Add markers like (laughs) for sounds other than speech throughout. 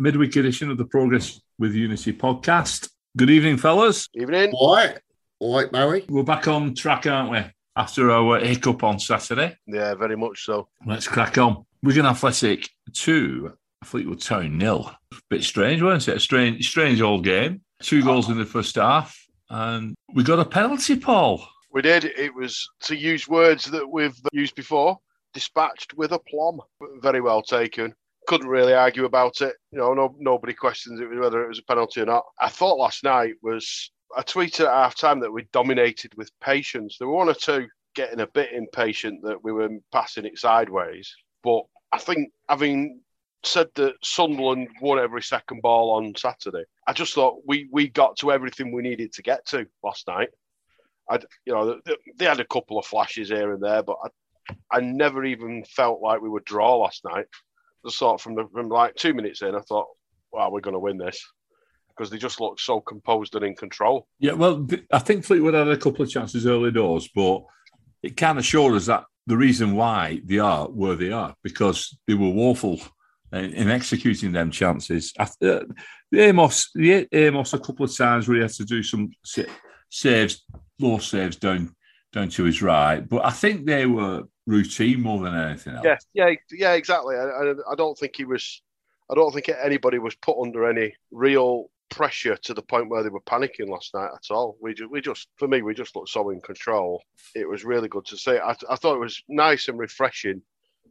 Welcome to midweek edition of the Progress with Unity podcast. Good evening, fellas. Evening. All right. All right, Barry. We're back on track, aren't we? After our hiccup on Saturday. Yeah, very much so. Let's crack on. Wigan Athletic 2, Fleetwood Town nil. Bit strange, wasn't it? A strange, strange old game. Two goals in the first half. And we got a penalty, Paul. We did. It was, to use words that we've used before, dispatched with aplomb. Very well taken. Couldn't really argue about it. You know, no, nobody questions it whether it was a penalty or not. I thought last night was I tweeted at half time that we dominated with patience. There were one or two getting a bit impatient that we were passing it sideways. But I think having said that Sunderland won every second ball on Saturday, I just thought we we got to everything we needed to get to last night. I, you know, they had a couple of flashes here and there, but I, I never even felt like we would draw last night. Just thought from the from like two minutes in, I thought, wow, we're going to win this because they just looked so composed and in control. Yeah, well, I think Fleetwood had a couple of chances early doors, but it kind of showed us that the reason why they are where they are because they were woeful in, in executing them chances. Uh, the Amos, the Amos, a couple of times where he had to do some saves, low saves down down to his right, but I think they were routine more than anything else. Yeah, yeah, yeah, exactly. I, I don't think he was. I don't think anybody was put under any real pressure to the point where they were panicking last night at all. We just, we just, for me, we just looked so in control. It was really good to see. I, I thought it was nice and refreshing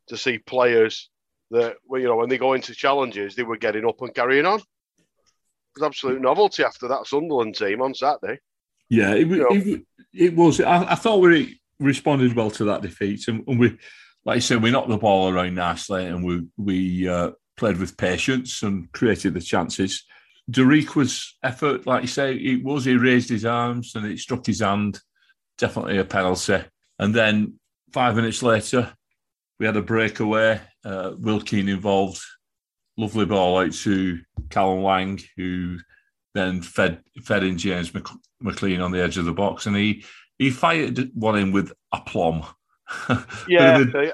to see players that, you know, when they go into challenges, they were getting up and carrying on. It was absolute novelty after that Sunderland team on Saturday. Yeah, it, you know, it, it was. I, I, thought we responded well to that defeat, and, and, we, like I said, we knocked the ball around nicely, and we we uh, played with patience and created the chances. Darikwa's effort, like you say, it was he raised his arms and it struck his hand. Definitely a penalty. And then five minutes later, we had a breakaway. Uh, Will Keane involved. Lovely ball out to Callum Lang, who then fed fed in James McLean on the edge of the box, and he he fired one in with aplomb. (laughs) yeah, bit a,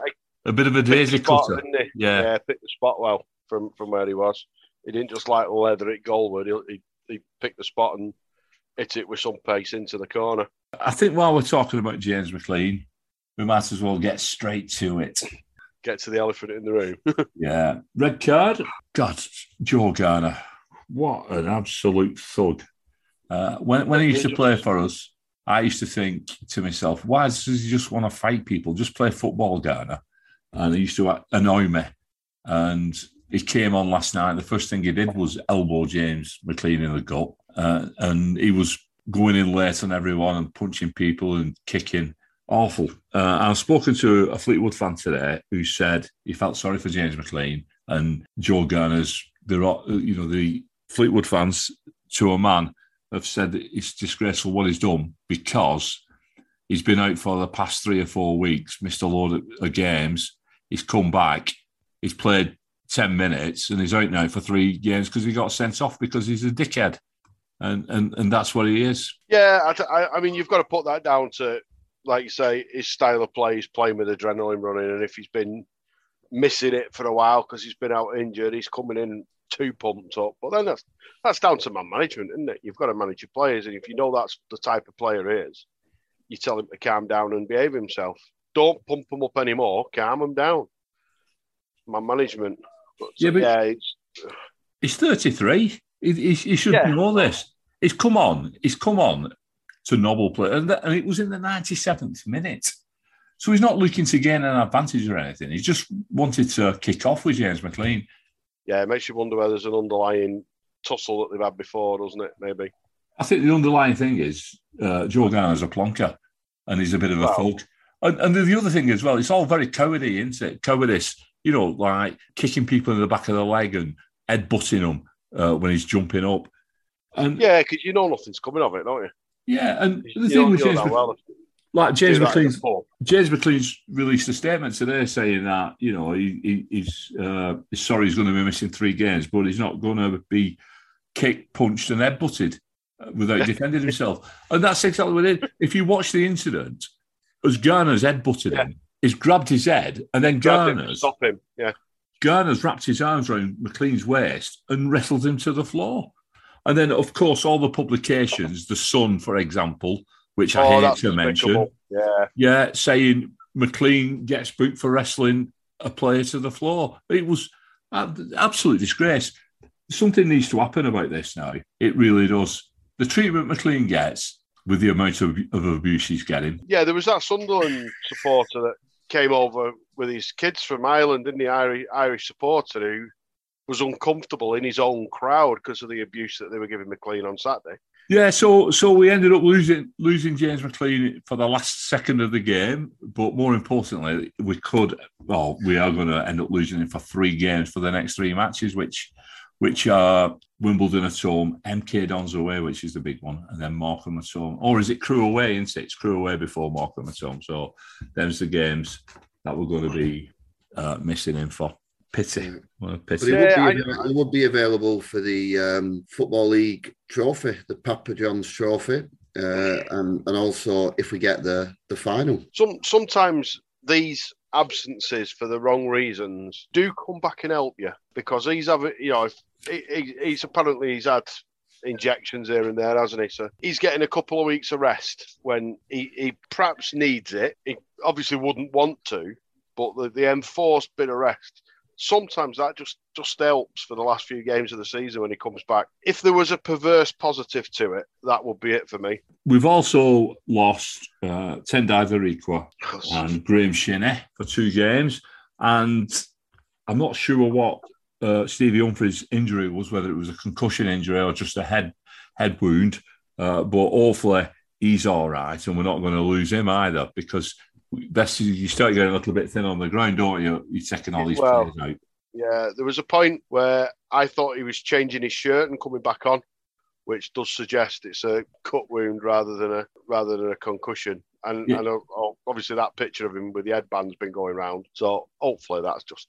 a, bit of a daisy cutter. Yeah, yeah, picked the spot well from from where he was. He didn't just like leather it goalward. He, he, he picked the spot and hit it with some pace into the corner. I think while we're talking about James McLean, we might as well get straight to it. Get to the elephant in the room. (laughs) yeah. Red card. God, Joe Garner. What an absolute thug. Uh, when, when he used to play for us, I used to think to myself, why does he just want to fight people? Just play football, Garner. And he used to annoy me. And he came on last night. The first thing he did was elbow James McLean in the gut, uh, and he was going in late on everyone and punching people and kicking. Awful. Uh, I've spoken to a Fleetwood fan today who said he felt sorry for James McLean and Joe Garner's. The you know the Fleetwood fans to a man have said that it's disgraceful what he's done because he's been out for the past three or four weeks, missed a load of games. He's come back. He's played 10 minutes and he's out now for three games because he got sent off because he's a dickhead. And, and, and that's what he is. Yeah, I, I mean, you've got to put that down to, like you say, his style of play. He's playing with adrenaline running. And if he's been missing it for a while because he's been out injured, he's coming in too pumped up. But then that's that's down to man management, isn't it? You've got to manage your players. And if you know that's the type of player he is, you tell him to calm down and behave himself. Don't pump him up anymore. Calm him down. Man management. But, yeah, but yeah, he's 33. He, he, he should yeah. know this. He's come on. He's come on to noble play, and, and it was in the 97th minute. So he's not looking to gain an advantage or anything. He just wanted to kick off with James McLean. Yeah, it makes you wonder whether there's an underlying tussle that they've had before, doesn't it? Maybe. I think the underlying thing is uh, Joe Garner's a plonker and he's a bit of a thug. And, and the other thing as well, it's all very cowardly, isn't it? Cowardice you know, like kicking people in the back of the leg and head butting them uh, when he's jumping up. And yeah, because you know nothing's coming of it, don't you? Yeah, and you the thing with James, well, like James McLean's, James McLean's released a statement today saying that you know he, he, he's uh, he's sorry he's going to be missing three games, but he's not going to be kicked, punched, and head butted uh, without (laughs) defending himself. And that's exactly what it is. If you watch the incident, as Garner's head butted yeah. him, he's grabbed his head and then Garner's stop him. Yeah. Garner's wrapped his arms around McLean's waist and wrestled him to the floor. And then, of course, all the publications, The Sun, for example, which I Oh, hate to mention. Yeah. yeah, saying McLean gets booked for wrestling a player to the floor. It was an absolute disgrace. Something needs to happen about this now. It really does. The treatment McLean gets with the amount of, of abuse he's getting. Yeah, there was that Sunderland supporter that came over with his kids from Ireland, didn't he? Irish, Irish supporter who was uncomfortable in his own crowd because of the abuse that they were giving McLean on Saturday. Yeah, so so we ended up losing losing James McLean for the last second of the game, but more importantly, we could well, we are going to end up losing him for three games for the next three matches, which which are Wimbledon at home, MK Dons away, which is the big one, and then Morecambe at home. Or is it Crewe away, isn't it? It's Crewe away before Morecambe at home. So there's the games that we're going to be uh, missing him for. Pity. Well, But pity. it, Yeah, would be, it would be available for the um, Football League trophy, the Papa John's trophy. Uh, and, and also if we get the, the final. Some sometimes these absences for the wrong reasons do come back and help you because he's having, you know, he, he- he's apparently he's had injections here and there, hasn't he? So he's getting a couple of weeks of rest when he, he perhaps needs it. He obviously wouldn't want to, but the, the enforced bit of rest. Sometimes that just just helps for the last few games of the season when he comes back. If there was a perverse positive to it, that would be it for me. We've also lost uh, Tendayi Darikwa and Graeme Shinnie for two games. And I'm not sure what uh, Stevie Humphrys's injury was, whether it was a concussion injury or just a head head wound. Uh, but hopefully he's all right, and we're not going to lose him either because best you start getting a little bit thin on the ground, don't you? You're taking all these Well, players out. Yeah, there was a point where I thought he was changing his shirt and coming back on, which does suggest it's a cut wound rather than a rather than a concussion. And, Yeah. and oh, obviously that picture of him with the headband's been going round. So hopefully that's just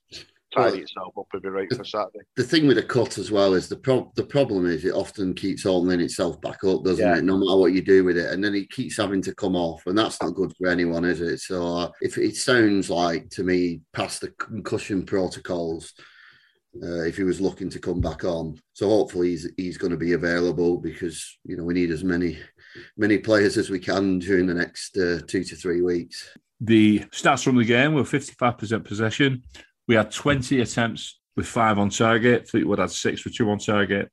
tidy Well, itself up and be right for Saturday. The thing with a cut as well is the pro- the problem is it often keeps opening itself back up, doesn't Yeah. it? No matter what you do with it, and then it keeps having to come off, and that's not good for anyone, is it? So uh, if it sounds like to me past the concussion protocols, uh, if he was looking to come back on, so hopefully he's he's going to be available because you know we need as many many players as we can during the next uh, two to three weeks. The stats from the game were 55% possession. We had 20 attempts with five on target. Fleetwood had six with two on target.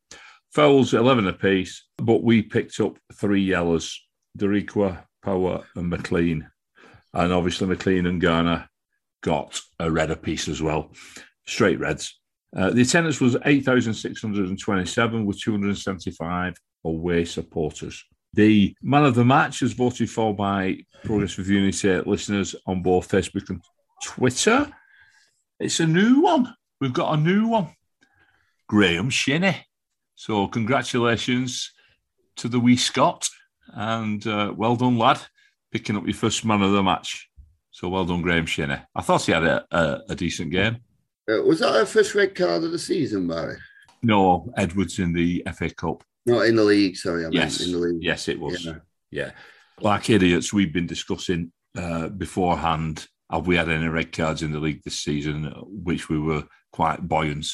Fouls, 11 apiece, but we picked up three yellows Darikwa, Power, and McLean. And obviously, McLean and Garner got a red apiece as well, straight reds. Uh, the attendance was 8,627 with 275 away supporters. The man of the match was voted for by Progress with Unity listeners on both Facebook and Twitter. It's a new one. We've got a new one. Graeme Shinnie. So congratulations to the wee Scot. And uh, well done, lad, picking up your first man of the match. So well done, Graeme Shinnie. I thought he had a, a, a decent game. Uh, was that our first red card of the season, Barry? No, Edwards in the FA Cup. Not in the league, sorry. I Yes. in the league. Yes, it was. Yeah. Yeah. Like idiots, we've been discussing uh, beforehand have we had any red cards in the league this season, which we were quite buoyant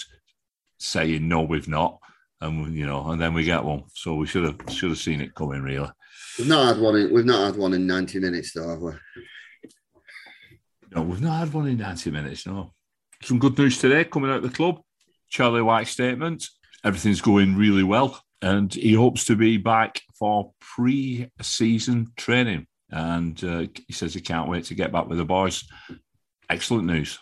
saying no, we've not. And you know, and then we get one. So we should have should have seen it coming really. We've not had one. In, we've not had one in ninety minutes, though, have we? No, we've not had one in 90 minutes, no. Some good news today coming out of the club. Charlie White statement. Everything's going really well. And he hopes to be back for pre season training. And uh, he says he can't wait to get back with the boys. Excellent news.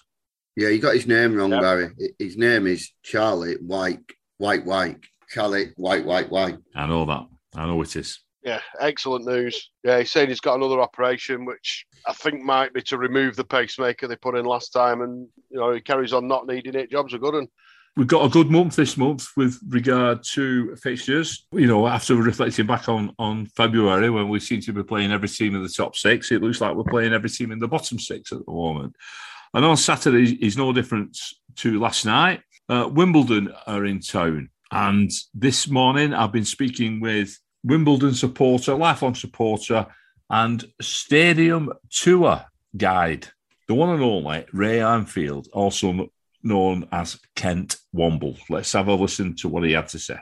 Yeah, you got his name wrong, Yeah. Barry. His name is Charlie White, White, White. Charlie White, White, White. I know that. I know it is. Yeah, excellent news. Yeah, he's saying he's got another operation, which I think might be to remove the pacemaker they put in last time, and you know he carries on not needing it. Jobs are good, and We've got a good month this month with regard to fixtures. You know, after reflecting back on, on February when we seem to be playing every team in the top six, it looks like we're playing every team in the bottom six at the moment. And on Saturday is no different to last night. Uh, Wimbledon are in town. And this morning I've been speaking with Wimbledon supporter, lifelong supporter, and stadium tour guide, the one and only Ray Anfield, also known as Kent Womble. Let's have a listen to what he had to say.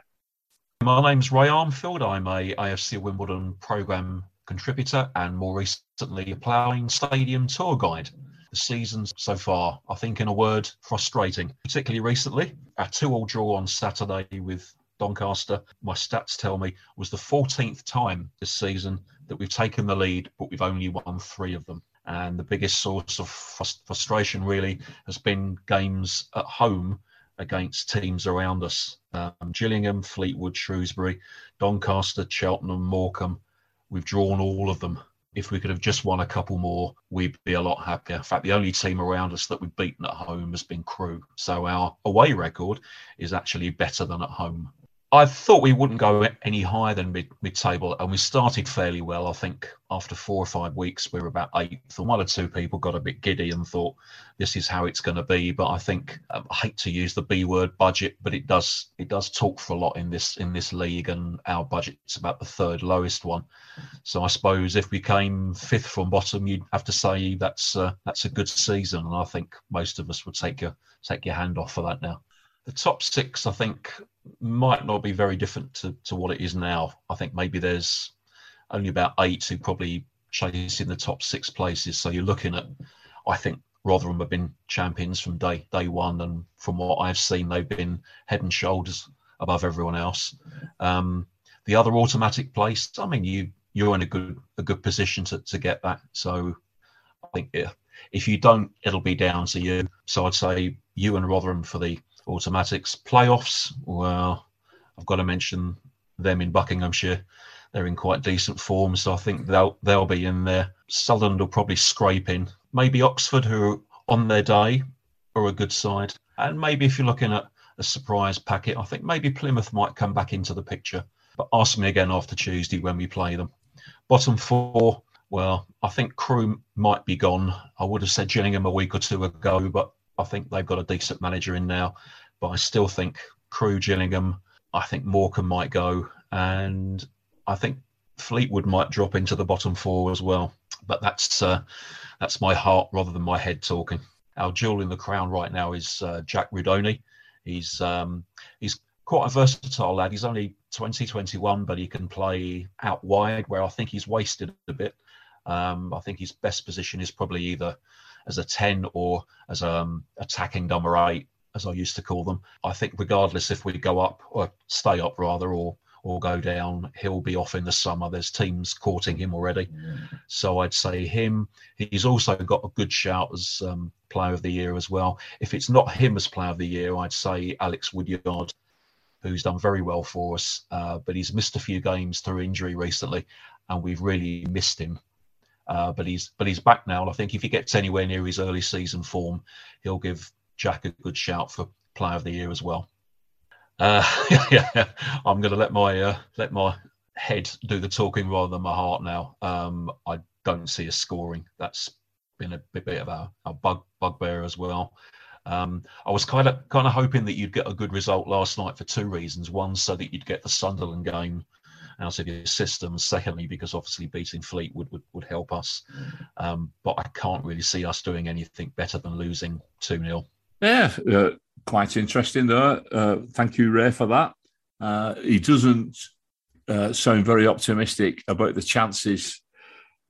My name's Ray Armfield. I'm a AFC Wimbledon programme contributor and more recently a Plough Lane Stadium tour guide. The seasons so far, I think, in a word, frustrating, particularly recently. A two all draw on Saturday with Doncaster, my stats tell me, was the 14th time this season that we've taken the lead, but we've only won three of them. And the biggest source of frustration really has been games at home against teams around us. Um, Gillingham, Fleetwood, Shrewsbury, Doncaster, Cheltenham, Morecambe. We've drawn all of them. If we could have just won a couple more, we'd be a lot happier. In fact, the only team around us that we've beaten at home has been Crewe. So our away record is actually better than at home. I thought we wouldn't go any higher than mid mid table, and we started fairly well. I think after four or five weeks, we were about eighth. And one or two people got a bit giddy and thought this is how it's going to be. But I think um, I hate to use the B word budget, but it does it does talk for a lot in this in this league, and our budget's about the third lowest one. So I suppose if we came fifth from bottom, you'd have to say that's uh, that's a good season, and I think most of us would take your take your hand off for that now the top six, I think, might not be very different to, to what it is now. I think maybe there's only about eight who probably chase in the top six places. So you're looking at, I think Rotherham have been champions from day day one, and from what I've seen, they've been head and shoulders above everyone else. Um, the other automatic place, I mean, you you're in a good a good position to, to get that. So I think yeah, if you don't, it'll be down to you. So I'd say you and Rotherham for the automatics. Playoffs, well, I've got to mention them in Buckinghamshire. They're in quite decent form, so I think they'll they'll be in there. Sunderland will probably scrape in. Maybe Oxford, who on their day, are a good side. And maybe if you're looking at a surprise packet, I think maybe Plymouth might come back into the picture. But ask me again after Tuesday when we play them. Bottom four, well, I think Crewe might be gone. I would have said Gillingham a week or two ago, but I think they've got a decent manager in now, but I still think Crewe, Gillingham, I think Morecambe might go, and I think Fleetwood might drop into the bottom four as well. But that's uh, that's my heart rather than my head talking. Our jewel in the crown right now is uh, Jack Rudoni. He's um, he's quite a versatile lad. He's only 20, 21, but he can play out wide, where I think he's wasted a bit. Um, I think his best position is probably either as a 10 or as um attacking number eight, as I used to call them. I think regardless if we go up or stay up rather or or go down, he'll be off in the summer. There's teams courting him already. So I'd say him. He's also got a good shout as um, player of the year as well. If it's not him as player of the year, I'd say Alex Woodyard, who's done very well for us, uh, but he's missed a few games through injury recently, and we've really missed him. Uh, but he's but he's back now, and I think if he gets anywhere near his early season form, he'll give Jack a good shout for Player of the Year as well. Uh, (laughs) yeah, I'm going to let my uh, let my head do the talking rather than my heart now. Um, I don't see us scoring. That's been a bit, bit of a, a bug bugbear as well. Um, I was kind of kind of hoping that you'd get a good result last night for two reasons. One, so that you'd get the Sunderland game out of your system. Secondly, because obviously beating Fleetwood would, would help us. Um, but I can't really see us doing anything better than losing 2 0. Yeah, uh, quite interesting though. Uh, thank you, Ray, for that. Uh, he doesn't uh, sound very optimistic about the chances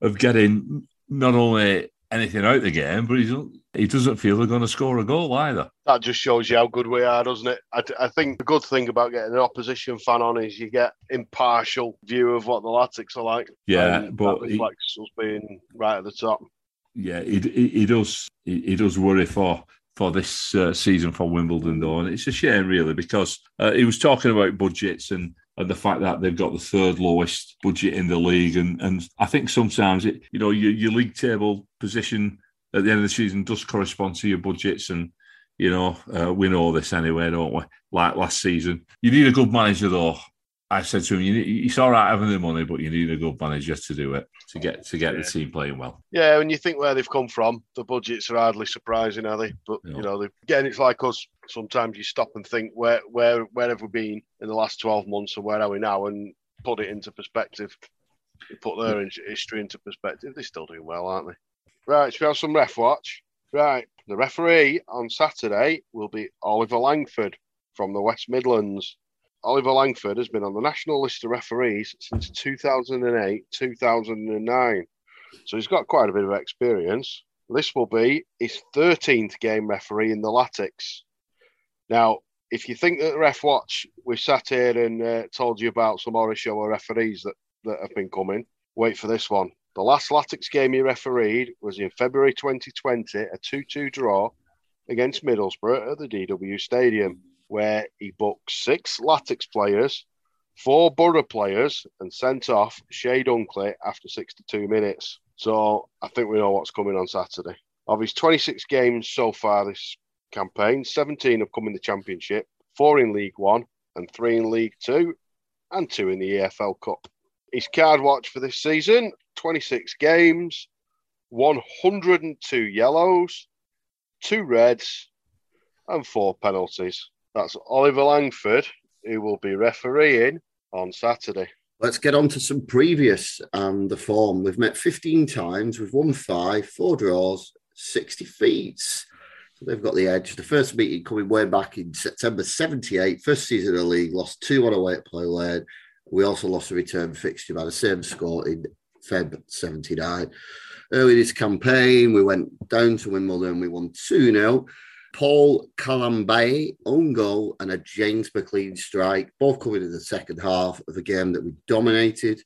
of getting not only anything out the game, but he doesn't, he doesn't feel they're going to score a goal either. That just shows you how good we are, doesn't it? I, I think the good thing about getting an opposition fan on is you get impartial view of what the Latics are like. Yeah, but that reflects he, us being right at the top. Yeah, he, he, he does he, he, does worry for for this uh, season for Wimbledon though, and it's a shame really because uh, he was talking about budgets and and the fact that they've got the third lowest budget in the league. And and I think sometimes it, you know, your, your league table position at the end of the season does correspond to your budgets. And you know, uh, we know this anyway, don't we? Like last season, you need a good manager though. I said to him, you need, "It's all right having the money, but you need a good manager to do it to get to get yeah. the team playing well." Yeah, when you think where they've come from, the budgets are hardly surprising, are they? But you know, again, it's like us. Sometimes you stop and think, where where where have we been in the last twelve months, and where are we now, and put it into perspective. You put their history into perspective. They're still doing well, aren't they? Right, should we have some ref watch? Right. The referee on Saturday will be Oliver Langford from the West Midlands. Oliver Langford has been on the national list of referees since 2008 2009. So he's got quite a bit of experience. This will be his 13th game referee in the Latics. Now, if you think that Ref Watch, we've sat here and uh, told you about some horror referees that, that have been coming, wait for this one. The last Latics game he refereed was in February 2020, a 2 2 draw against Middlesbrough at the DW Stadium where he booked six Latics players, four Borough players, and sent off Shay Dunkley after 62 minutes. So I think we know what's coming on Saturday. Of his 26 games so far this campaign, 17 have come in the Championship, four in League One, and three in League Two, and two in the EFL Cup. His card watch for this season 26 games, 102 yellows, two reds, and four penalties. That's Oliver Langford, who will be refereeing on Saturday. Let's get on to some previous and the form. We've met 15 times, we've won five, four draws, 60 feats. So they've got the edge. The first meeting coming way back in September 78, first season of the league, lost 2 1 away at Plough Lane. We also lost a return fixture by the same score in Feb 79. Early in this campaign, we went down to Wimbledon, we won 2 0. Paul Kalambayi, own goal, and a James McLean strike, both coming in the second half of a game that we dominated.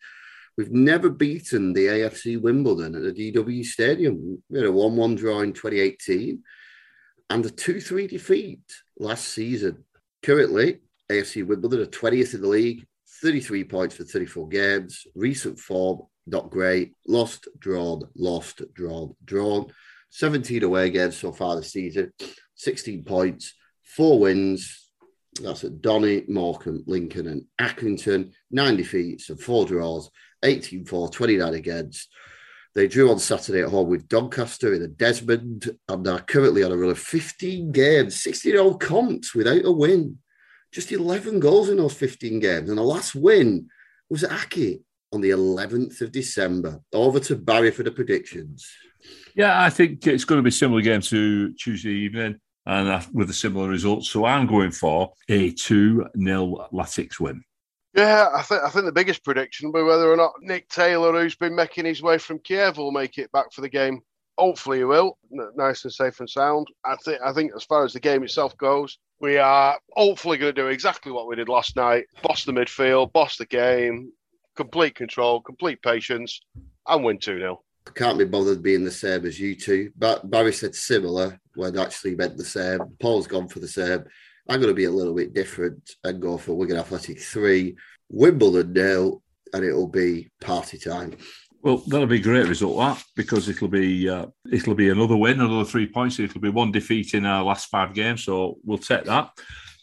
We've never beaten the AFC Wimbledon at the DW Stadium. We had a 1 1 draw in 2018 and a 2 3 defeat last season. Currently, AFC Wimbledon are 20th in the league, 33 points for 34 games. Recent form, not great. Lost, drawn, lost, drawn, drawn. 17 away games so far this season. 16 points, four wins. That's at Donny, Morecambe, Lincoln, and Accrington. Nine defeats and four draws, 18 4, 29 against. They drew on Saturday at home with Doncaster in the Desmond and are currently on a run of 15 games, 16 old comps without a win. Just 11 goals in those 15 games. And the last win was at Aki on the 11th of December. Over to Barry for the predictions. Yeah, I think it's going to be a similar game to Tuesday evening and with a similar result. So I'm going for a 2 0 Latics win. Yeah, I think I think the biggest prediction will be whether or not Nick Taylor, who's been making his way from Kiev, will make it back for the game. Hopefully, he will. Nice and safe and sound. I think. I think as far as the game itself goes, we are hopefully going to do exactly what we did last night: boss the midfield, boss the game, complete control, complete patience, and win two 0 I can't be bothered being the same as you two. But Barry said similar when actually meant the same. Paul's gone for the same. I'm going to be a little bit different and go for Wigan Athletic three, Wimbledon nil, and it'll be party time. Well, that'll be a great result, that because it'll be uh, it'll be another win, another three points. It'll be one defeat in our last five games, so we'll take that.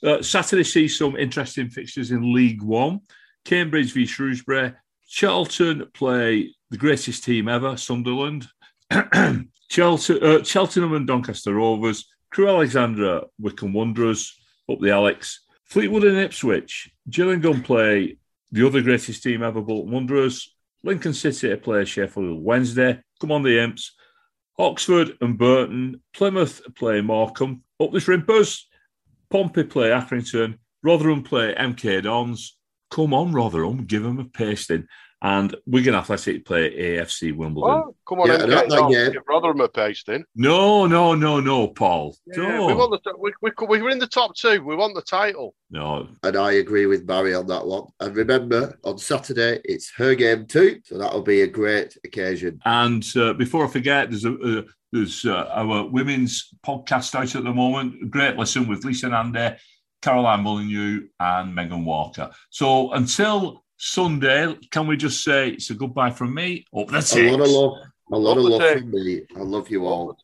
Uh, Saturday sees some interesting fixtures in League One. Cambridge v Shrewsbury. Charlton play the greatest team ever, Sunderland. (clears throat) Cheltenham, uh, Cheltenham and Doncaster Rovers, Crewe Alexandra, Wycombe Wanderers, up the Alex, Fleetwood and Ipswich, Gillingham play the other greatest team ever, Bolton Wanderers, Lincoln City play Sheffield Wednesday, come on the Imps, Oxford and Burton, Plymouth play Morecambe, up the Shrimpers, Pompey play Accrington, Rotherham play MK Dons, come on Rotherham, give them a pasting and Wigan Athletic play AFC Wimbledon. Oh, come on, yeah, in, that, that game. Rotherham are paced in. No, no, no, no, Paul. Yeah, no. We, want the, we, we, we were in the top two. We want the title. No. And I agree with Barry on that one. And remember, on Saturday, it's her game too. So that'll be a great occasion. And uh, before I forget, there's a, uh, there's uh, our women's podcast out at the moment. Great listen with Lisa Nandy, Caroline Molyneux, and Megan Walker. So until Sunday, can we just say it's a goodbye from me? Up the A lot of love. A lot of love from me. I love you all.